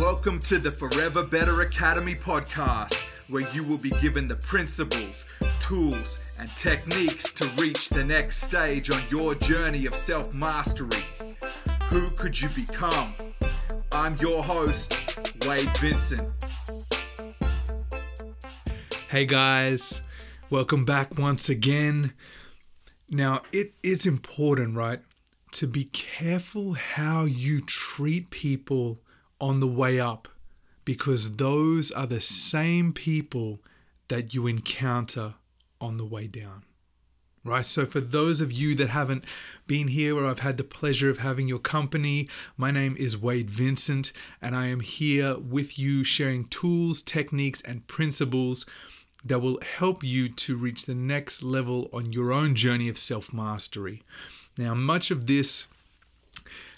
Welcome to the Forever Better Academy podcast, where you will be given the principles, tools, and techniques to reach the next stage on your journey of self mastery. Who could you become? I'm your host, Wade Vincent. Hey guys, welcome back once again. Now, it is important, right, to be careful how you treat people on the way up because those are the same people that you encounter on the way down. Right, so for those of you that haven't been here or I've had the pleasure of having your company, my name is Wade Vincent, and I am here with you sharing tools, techniques, and principles that will help you to reach the next level on your own journey of self mastery. Now, much of this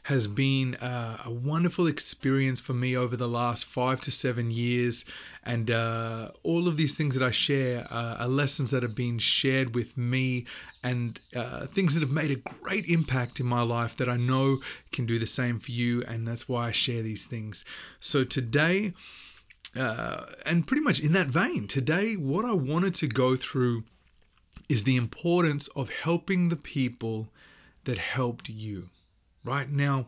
has been uh, a wonderful experience for me over the last five to seven years. And uh, all of these things that I share uh, are lessons that have been shared with me and uh, things that have made a great impact in my life that I know can do the same for you. And that's why I share these things. So today, uh, and pretty much in that vein, today, what I wanted to go through is the importance of helping the people that helped you right? Now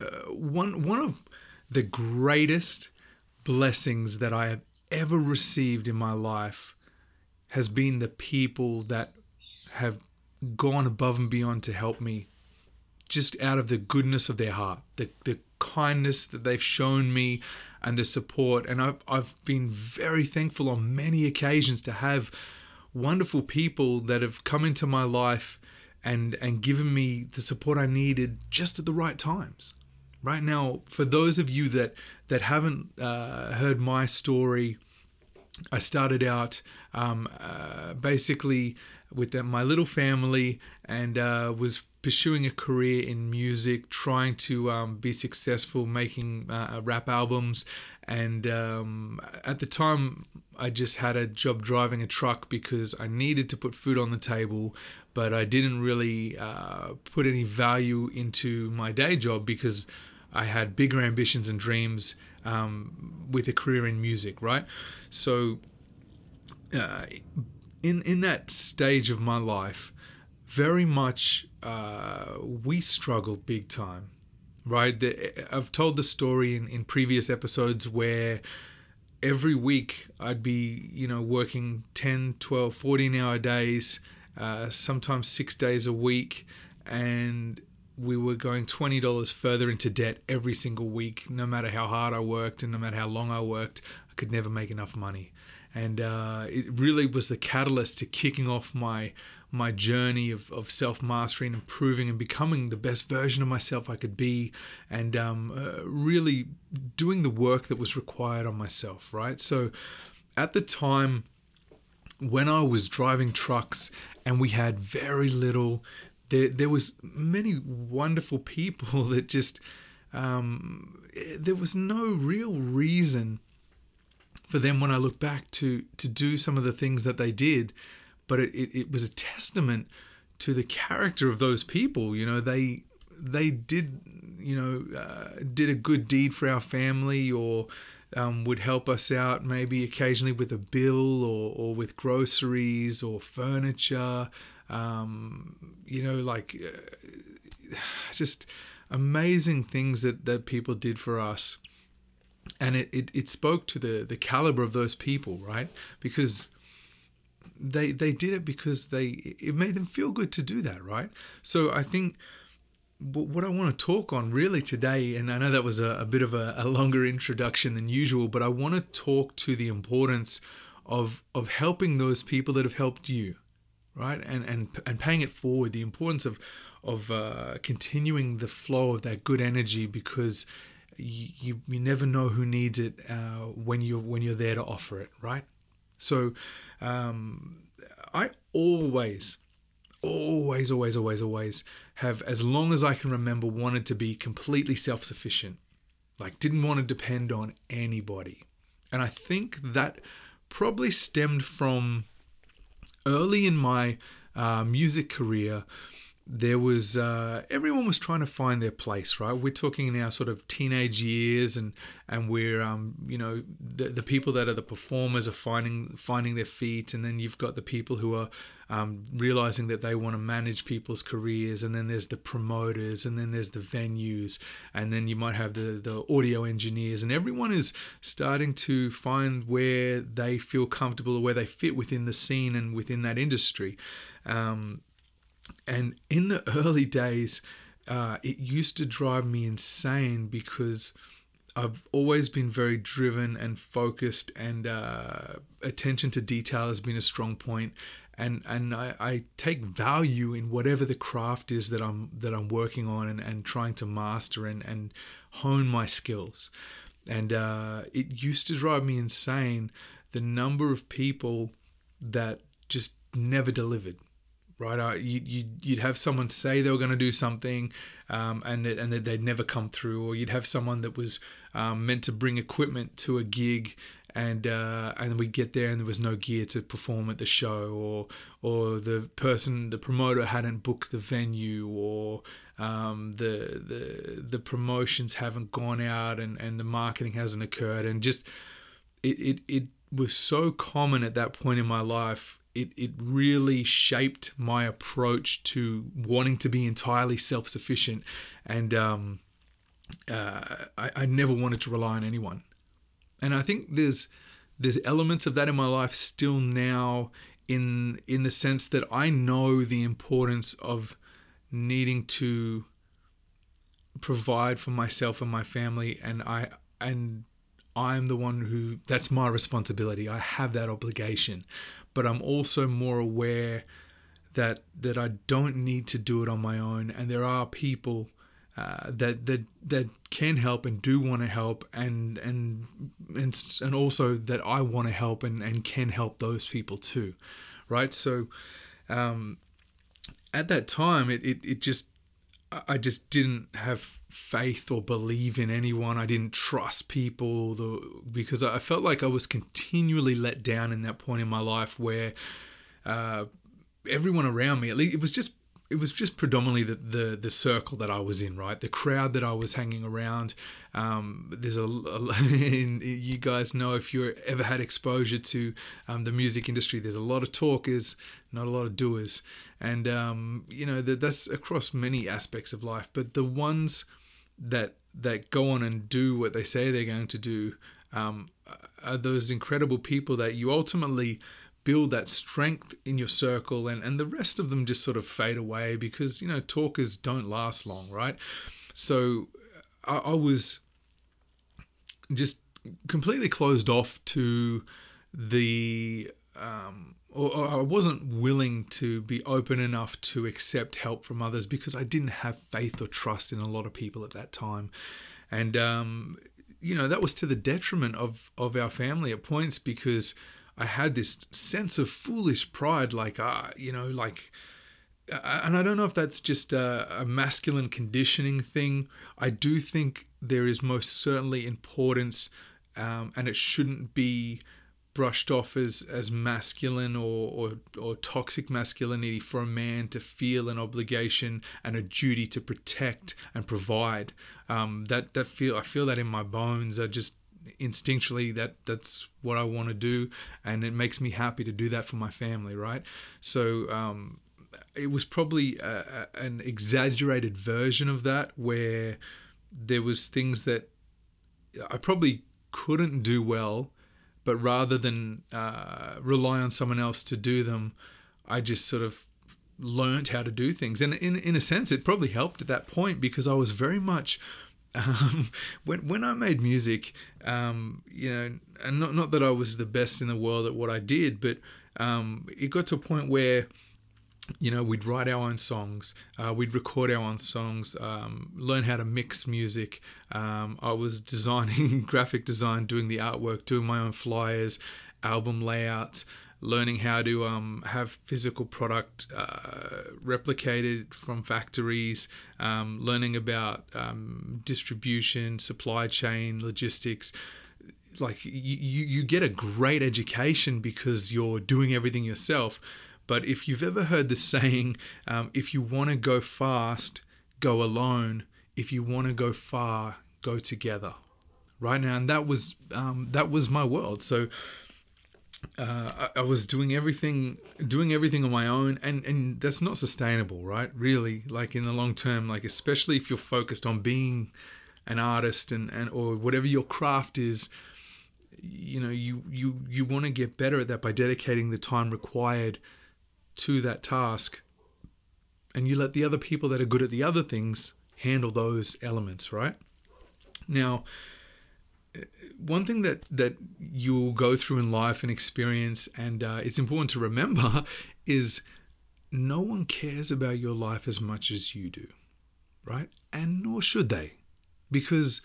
uh, one one of the greatest blessings that I have ever received in my life has been the people that have gone above and beyond to help me just out of the goodness of their heart the, the kindness that they've shown me and the support. And I've, I've been very thankful on many occasions to have wonderful people that have come into my life and and given me the support I needed just at the right times. Right now, for those of you that that haven't uh, heard my story, I started out um, uh, basically with my little family and uh, was pursuing a career in music, trying to um, be successful, making uh, rap albums. And um, at the time, I just had a job driving a truck because I needed to put food on the table, but I didn't really uh, put any value into my day job because I had bigger ambitions and dreams um, with a career in music, right? So, uh, in in that stage of my life, very much uh, we struggle big time, right? The, I've told the story in, in previous episodes where every week I'd be, you know, working 10, 12, 14 hour days uh, sometimes six days a week, and we were going twenty dollars further into debt every single week. No matter how hard I worked and no matter how long I worked, I could never make enough money, and uh, it really was the catalyst to kicking off my my journey of, of self mastery and improving and becoming the best version of myself I could be, and um, uh, really doing the work that was required on myself. Right, so at the time when I was driving trucks and we had very little, there, there was many wonderful people that just, um, there was no real reason for them when I look back to, to do some of the things that they did, but it, it, it was a testament to the character of those people. You know, they, they did, you know, uh, did a good deed for our family or, um, would help us out maybe occasionally with a bill or, or with groceries or furniture. Um, you know, like uh, just amazing things that, that people did for us. And it, it, it spoke to the, the caliber of those people, right? Because they they did it because they it made them feel good to do that, right? So I think what I want to talk on really today, and I know that was a, a bit of a, a, longer introduction than usual, but I want to talk to the importance of of helping those people that have helped you, right? And and and paying it forward. The importance of of uh, continuing the flow of that good energy because you, you, you never know who needs it uh, when you're when you're there to offer it, right? So um, I always always, always, always, always have, as long as I can remember, wanted to be completely self sufficient. Like, didn't want to depend on anybody. And I think that probably stemmed from early in my uh, music career. There was uh, everyone was trying to find their place, right? We're talking now sort of teenage years, and and we're um, you know the the people that are the performers are finding finding their feet, and then you've got the people who are um, realizing that they want to manage people's careers, and then there's the promoters, and then there's the venues, and then you might have the the audio engineers, and everyone is starting to find where they feel comfortable or where they fit within the scene and within that industry. Um, and in the early days, uh, it used to drive me insane because I've always been very driven and focused, and uh, attention to detail has been a strong point. And and I, I, take value in whatever the craft is that I'm that I'm working on and, and trying to master and, and hone my skills. And uh, it used to drive me insane the number of people that just never delivered right? Uh, you, you, you'd have someone say they were going to do something um, and, and they'd never come through, or you'd have someone that was um, meant to bring equipment to a gig and uh, and we get there and there was no gear to perform at the show, or or the person, the promoter hadn't booked the venue, or um, the the the promotions haven't gone out and, and the marketing hasn't occurred, and just it, it it was so common at that point in my life it, it really shaped my approach to wanting to be entirely self sufficient. And um, uh, I, I never wanted to rely on anyone. And I think there's there's elements of that in my life still now in in the sense that I know the importance of needing to provide for myself and my family and I and I'm the one who that's my responsibility. I have that obligation but I'm also more aware that that I don't need to do it on my own, and there are people uh, that that that can help and do want to help, and and and and also that I want to help and and can help those people too, right? So, um, at that time, it it, it just I just didn't have faith or believe in anyone. I didn't trust people the, because I felt like I was continually let down in that point in my life where uh, everyone around me, at least it was just it was just predominantly the, the, the circle that I was in, right? The crowd that I was hanging around. Um, there's a, a you guys know if you ever had exposure to um, the music industry, there's a lot of talkers, not a lot of doers, and um, you know that that's across many aspects of life. But the ones that that go on and do what they say they're going to do um, are those incredible people that you ultimately build that strength in your circle and, and the rest of them just sort of fade away because you know talkers don't last long right? So I, I was just completely closed off to the um, or, or, I wasn't willing to be open enough to accept help from others because I didn't have faith or trust in a lot of people at that time, and um, you know that was to the detriment of of our family at points because I had this sense of foolish pride, like ah, uh, you know, like. And I don't know if that's just a, a masculine conditioning thing. I do think there is most certainly importance, um, and it shouldn't be brushed off as as masculine or, or or toxic masculinity for a man to feel an obligation and a duty to protect and provide. Um, that that feel I feel that in my bones. I just instinctually that that's what I want to do, and it makes me happy to do that for my family. Right, so. Um, it was probably a, a, an exaggerated version of that where there was things that I probably couldn't do well but rather than uh, rely on someone else to do them, I just sort of learned how to do things. And in, in a sense, it probably helped at that point because I was very much. Um, when when I made music, um, you know, and not not that I was the best in the world at what I did, but um, it got to a point where you know, we'd write our own songs, uh, we'd record our own songs, um, learn how to mix music. Um, I was designing graphic design, doing the artwork, doing my own flyers, album layouts, learning how to um, have physical product uh, replicated from factories, um, learning about um, distribution, supply chain, logistics like you, you get a great education because you're doing everything yourself But if you've ever heard the saying, um, if you want to go fast, go alone. If you want to go far, go together. Right now, and that was um, that was my world. So uh, I, I, was doing everything, doing everything on my own, and and that's not sustainable, right? Really, like in the long term, like especially if you're focused on being an artist and and or whatever your craft is, you know, you you you want to get better at that by dedicating the time required to that task, and you let the other people that are good at the other things handle those elements, right? Now one thing that that you'll go through in life and experience, and uh, it's important to remember, is no one cares about your life as much as you do, right? And nor should they, because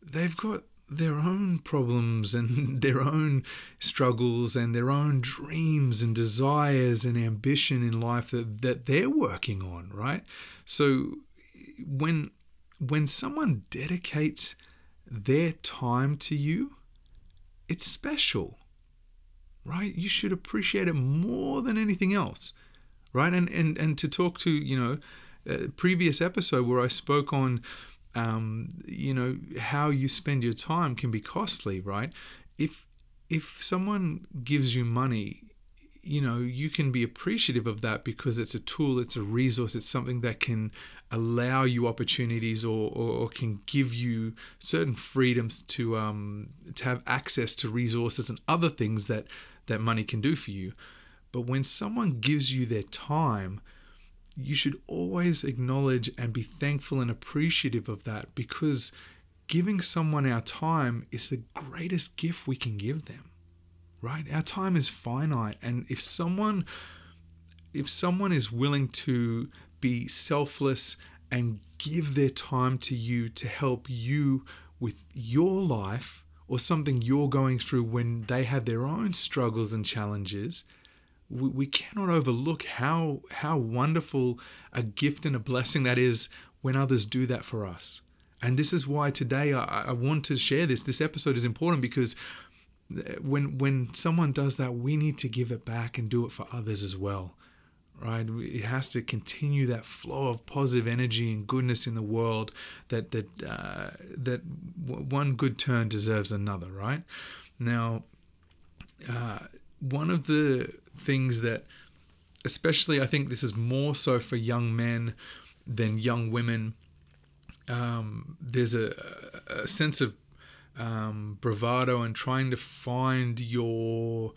they've got their own problems and their own struggles and their own dreams and desires and ambition in life that, that they're working on, right? So when when someone dedicates their time to you, it's special, right? You should appreciate it more than anything else, right? And and and to talk to you know, a previous episode where I spoke on, um, you know, how you spend your time can be costly, right? If if someone gives you money you know you can be appreciative of that because it's a tool it's a resource it's something that can allow you opportunities or, or, or can give you certain freedoms to um to have access to resources and other things that that money can do for you but when someone gives you their time you should always acknowledge and be thankful and appreciative of that because giving someone our time is the greatest gift we can give them right? Our time is finite, and if someone if someone is willing to be selfless and give their time to you to help you with your life or something you're going through when they have their own struggles and challenges, we, we cannot overlook how how wonderful a gift and a blessing that is when others do that for us. And this is why today I, I want to share this. This episode is important because when when someone does that, we need to give it back and do it for others as well, right? It has to continue that flow of positive energy and goodness in the world. That that uh, that one good turn deserves another, right? Now, uh, one of the things that, especially, I think this is more so for young men than young women. Um, there's a, a sense of um, bravado and trying to find your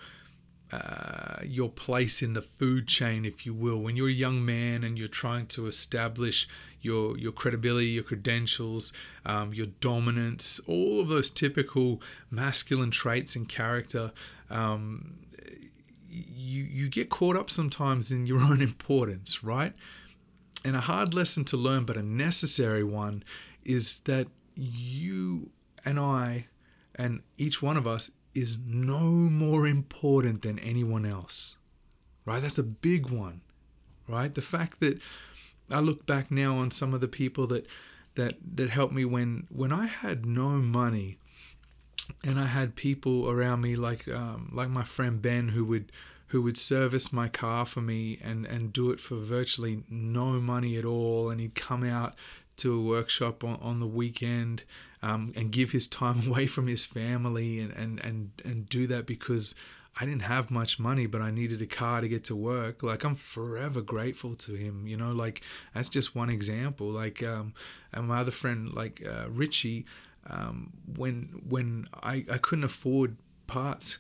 uh, your place in the food chain, if you will. When you're a young man and you're trying to establish your your credibility, your credentials, um, your dominance, all of those typical masculine traits and character, um, you you get caught up sometimes in your own importance, right? And a hard lesson to learn, but a necessary one, is that you and I and each one of us is no more important than anyone else. Right? That's a big one. Right? The fact that I look back now on some of the people that that that helped me when when I had no money and I had people around me like um, like my friend Ben who would who would service my car for me and and do it for virtually no money at all and he'd come out to a workshop on, on the weekend um, and give his time away from his family and, and, and, and do that because I didn't have much money, but I needed a car to get to work. Like I'm forever grateful to him, you know. Like that's just one example. Like um, and my other friend, like uh, Richie, um, when when I, I couldn't afford parts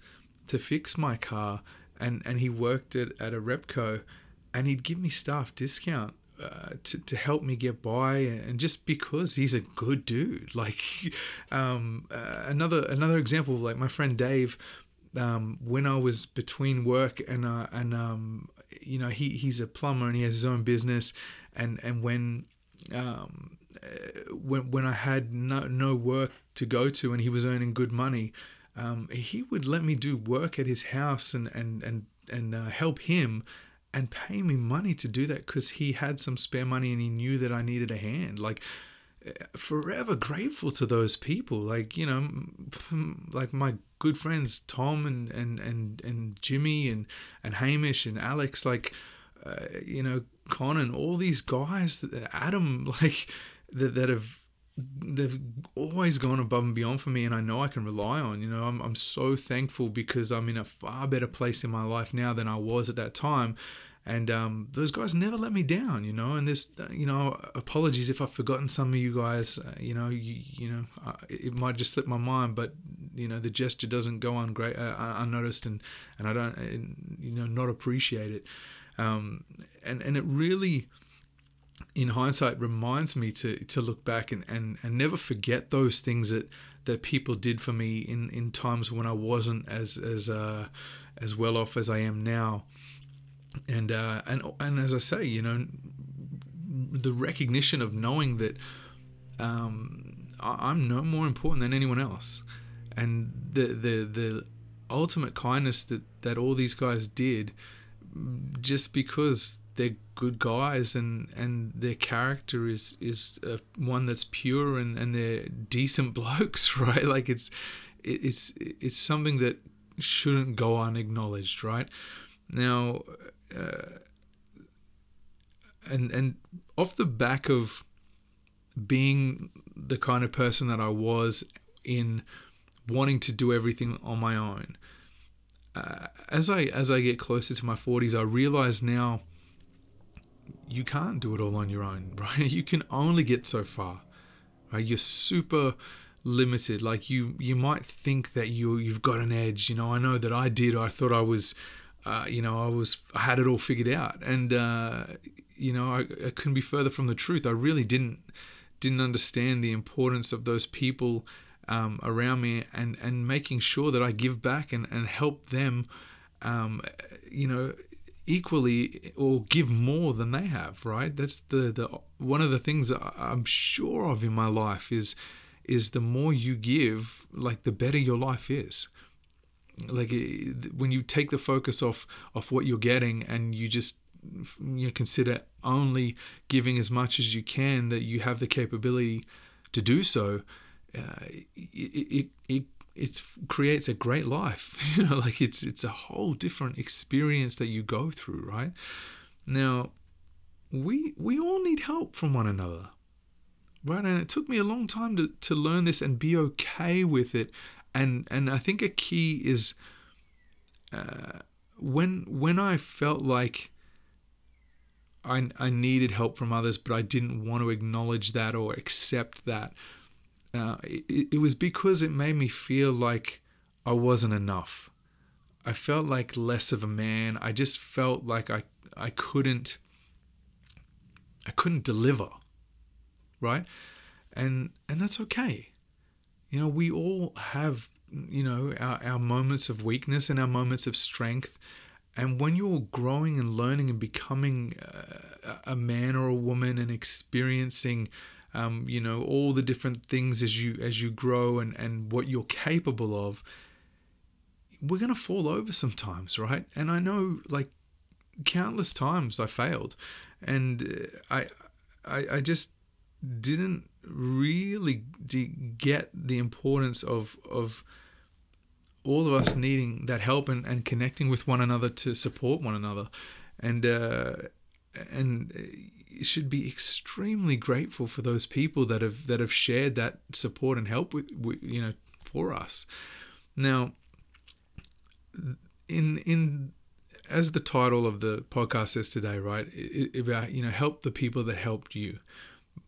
to fix my car, and and he worked at at a Repco, and he'd give me staff discount uh, to, to help me get by and just because he's a good dude. Like um, uh, another another example like my friend Dave um, when I was between work and uh, and um, you know he he's a plumber and he has his own business and and when um, when when I had no no work to go to and he was earning good money um, he would let me do work at his house and and and and uh, help him and pay me money to do that because he had some spare money and he knew that I needed a hand. Like, forever grateful to those people. Like you know, like my good friends Tom and and and and Jimmy and and Hamish and Alex. Like uh, you know, Conan, all these guys, Adam, like that that have they've always gone above and beyond for me and I know I can rely on you know? I'm, I'm so thankful because I'm in a far better place in my life now than I was at that time. And um, those guys never let me down you know? And this you know apologies if I've forgotten some of you guys uh, you know? You, you know uh, it might just slip my mind but you know the gesture doesn't go on great uh, unnoticed and and I don't you know not appreciate it um, and and it really in hindsight reminds me to to look back and, and, and never forget those things that, that people did for me in, in times when I wasn't as as uh, as well off as I am now. And uh, and and as I say, you know, the recognition of knowing that um, I'm no more important than anyone else, and the the the ultimate kindness that that all these guys did, just because they're good guys and and their character is is uh, one that's pure and and they're decent blokes right? Like it's it's it's something that shouldn't go unacknowledged right? Now uh, and and off the back of being the kind of person that I was in wanting to do everything on my own uh, as I as I get closer to my 40s I realize now you can't do it all on your own, right? You can only get so far, right? You're super limited. Like you, you might think that you you've got an edge. You know, I know that I did. I thought I was, uh, you know, I was I had it all figured out, and uh, you know, I, I couldn't be further from the truth. I really didn't didn't understand the importance of those people um, around me, and and making sure that I give back and and help them. Um, you know, equally or give more than they have right that's the the one of the things i'm sure of in my life is is the more you give like the better your life is like when you take the focus off of what you're getting and you just you know, consider only giving as much as you can that you have the capability to do so uh, it, it, it it creates a great life you know like it's it's a whole different experience that you go through right? Now we we all need help from one another right? And it took me a long time to, to learn this and be okay with it. And and i think a key is uh, when when i felt like I, I needed help from others but i didn't want to acknowledge that or accept that it, it was because it made me feel like I wasn't enough. I felt like less of a man. I just felt like I I couldn't I couldn't deliver. Right? And and that's okay. You know, we all have, you know, our, our moments of weakness and our moments of strength. And when you're growing and learning and becoming uh, a man or a woman and experiencing um, you know all the different things as you as you grow and and what you're capable of we're going to fall over sometimes right? And i know like countless times i failed. And uh, i i, I just didn't really get the importance of of all of us needing that help and, and connecting with one another to support one another. And uh, and should be extremely grateful for those people that have that have shared that support and help with, with you know for us. Now, in in as the title of the podcast says today, right? About you know help the people that helped you,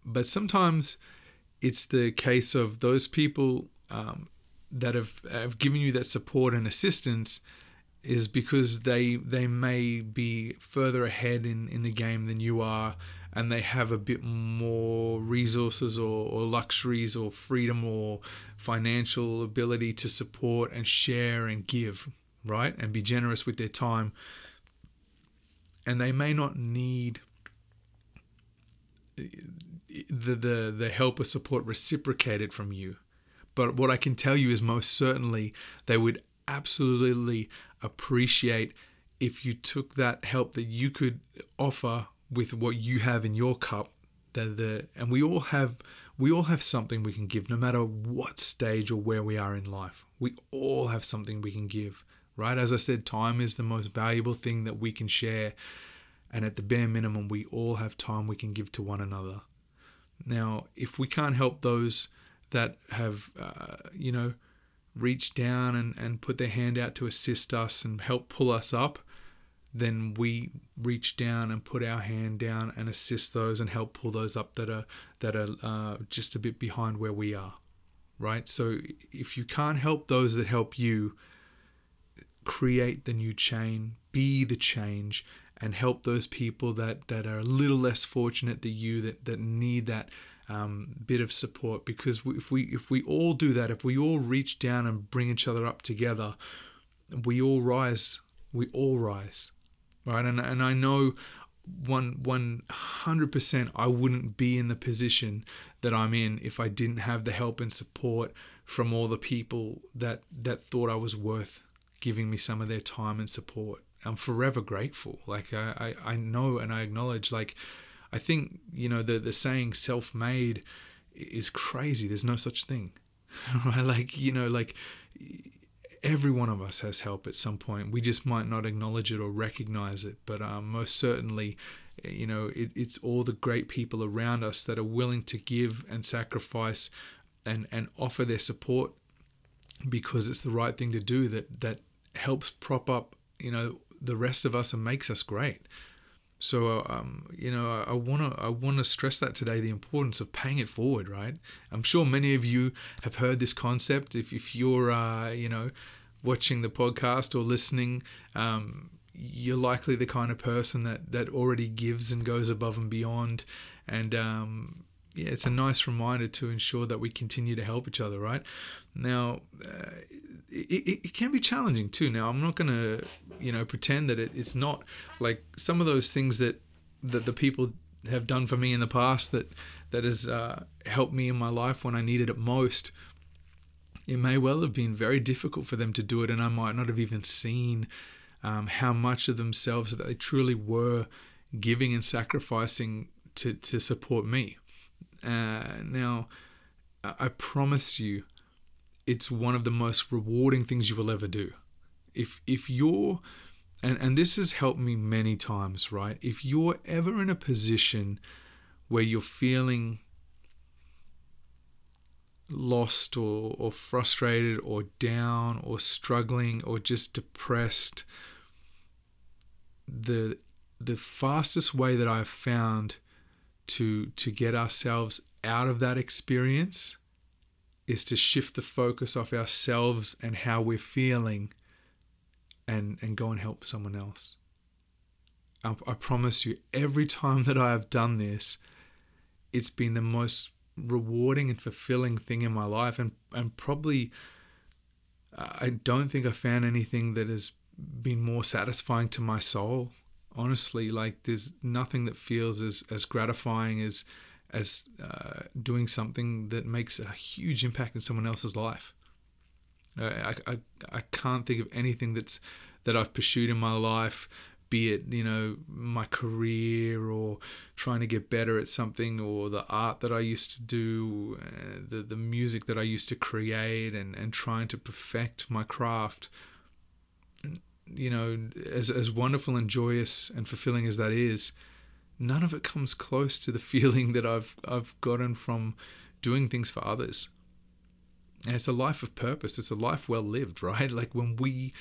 but sometimes it's the case of those people um, that have have given you that support and assistance is because they they may be further ahead in, in the game than you are and they have a bit more resources or, or luxuries or freedom or financial ability to support and share and give, right? And be generous with their time. And they may not need the, the, the help or support reciprocated from you. But what I can tell you is most certainly they would absolutely appreciate if you took that help that you could offer with what you have in your cup. The, the and we all have we all have something we can give no matter what stage or where we are in life. We all have something we can give, right? As I said, time is the most valuable thing that we can share. And at the bare minimum, we all have time we can give to one another. Now, if we can't help those that have, uh, you know, reached down and, and put their hand out to assist us and help pull us up, then we reach down and put our hand down and assist those and help pull those up that are that are uh, just a bit behind where we are, right? So if you can't help those that help you, create the new chain, be the change, and help those people that that are a little less fortunate than you that that need that um, bit of support. Because if we if we all do that, if we all reach down and bring each other up together, we all rise. We all rise right? And and I know one one hundred percent I wouldn't be in the position that I'm in if I didn't have the help and support from all the people that that thought I was worth giving me some of their time and support. I'm forever grateful. Like I, I, I know and I acknowledge like I think, you know, the the saying self made is crazy. There's no such thing. Like, you know, like every one of us has help at some point. We just might not acknowledge it or recognize it, but um, most certainly, you know, it, it's all the great people around us that are willing to give and sacrifice and, and offer their support because it's the right thing to do that, that helps prop up, you know, the rest of us and makes us great. So, um, you know, I want to I want to stress that today the importance of paying it forward. Right? I'm sure many of you have heard this concept. If if you're uh, you know watching the podcast or listening, um, you're likely the kind of person that that already gives and goes above and beyond. And um, yeah, it's a nice reminder to ensure that we continue to help each other. Right? Now, uh, it, it can be challenging too. Now, I'm not going to, you know, pretend that it, it's not like some of those things that that the people have done for me in the past that that has uh, helped me in my life when I needed it most. It may well have been very difficult for them to do it, and I might not have even seen um, how much of themselves that they truly were giving and sacrificing to to support me. Uh, now, I promise you it's one of the most rewarding things you will ever do. If if you're and, and this has helped me many times, right? If you're ever in a position where you're feeling lost or, or frustrated or down or struggling or just depressed, the the fastest way that I've found to to get ourselves out of that experience is to shift the focus off ourselves and how we're feeling and, and go and help someone else. I, I promise you, every time that I have done this, it's been the most rewarding and fulfilling thing in my life. And, and probably, I don't think I found anything that has been more satisfying to my soul. Honestly, like there's nothing that feels as, as gratifying as as uh, doing something that makes a huge impact in someone else's life. Uh, I, I, I can't think of anything that's that I've pursued in my life, be it you know my career or trying to get better at something, or the art that I used to do, uh, the the music that I used to create, and and trying to perfect my craft. You know, as as wonderful and joyous and fulfilling as that is, none of it comes close to the feeling that I've I've gotten from doing things for others. And it's a life of purpose. It's a life well lived, right? Like when we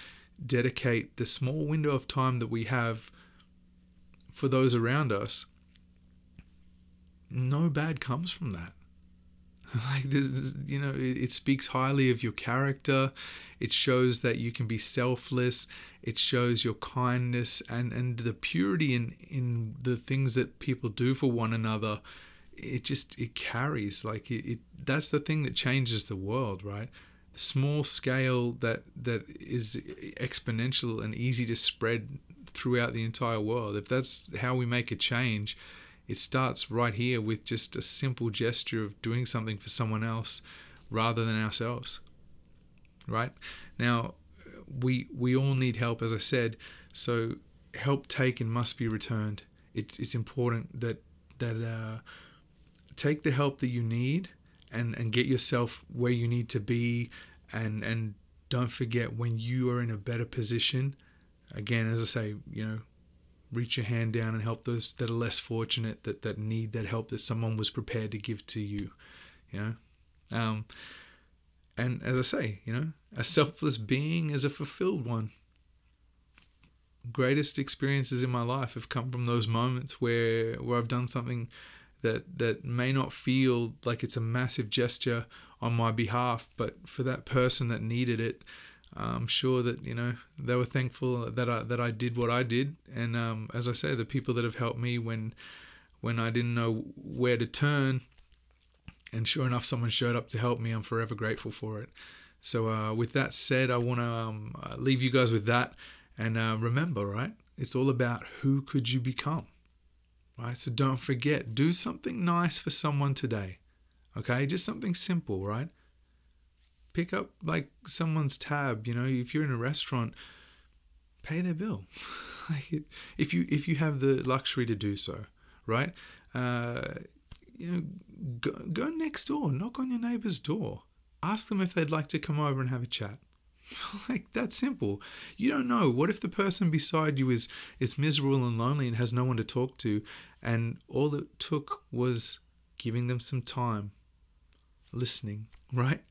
dedicate the small window of time that we have for those around us, no bad comes from that. like this, you know it, it, speaks highly of your character. It shows that you can be selfless. It shows your kindness and and the purity in in the things that people do for one another. It just it carries like it, it that's the thing that changes the world right? The small scale that that is exponential and easy to spread throughout the entire world. If that's how we make a change it starts right here with just a simple gesture of doing something for someone else rather than ourselves. Right? Now, we we all need help as I said, so help taken must be returned. It's it's important that that uh, take the help that you need and and get yourself where you need to be and and don't forget when you are in a better position again as i say you know reach your hand down and help those that are less fortunate that that need that help that someone was prepared to give to you you know? Um and as i say you know a selfless being is a fulfilled one. Greatest experiences in my life have come from those moments where where I've done something that that may not feel like it's a massive gesture on my behalf, but for that person that needed it, I'm sure that you know they were thankful that I that I did what I did, and um, as I say, the people that have helped me when when I didn't know where to turn, and sure enough, someone showed up to help me. I'm forever grateful for it. So uh, with that said, I want to um, uh, leave you guys with that, and uh, remember, right? It's all about who could you become right? So don't forget, do something nice for someone today, okay? Just something simple, right? Pick up like someone's tab, you know, if you're in a restaurant, pay their bill. like if you if you have the luxury to do so, right? Uh, you know, go, go next door, knock on your neighbor's door, ask them if they'd like to come over and have a chat. like that simple. You don't know. What if the person beside you is is miserable and lonely and has no one to talk to, and all it took was giving them some time, listening, right?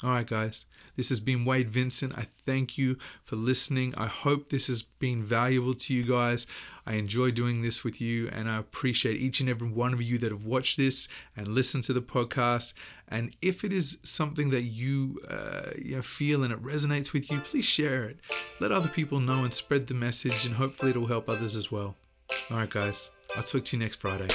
All right, guys, this has been Wade Vincent. I thank you for listening. I hope this has been valuable to you guys. I enjoy doing this with you, and I appreciate each and every one of you that have watched this and listened to the podcast. And if it is something that you, uh, you know, feel and it resonates with you, please share it. Let other people know and spread the message, and hopefully, it'll help others as well. All right, guys, I'll talk to you next Friday.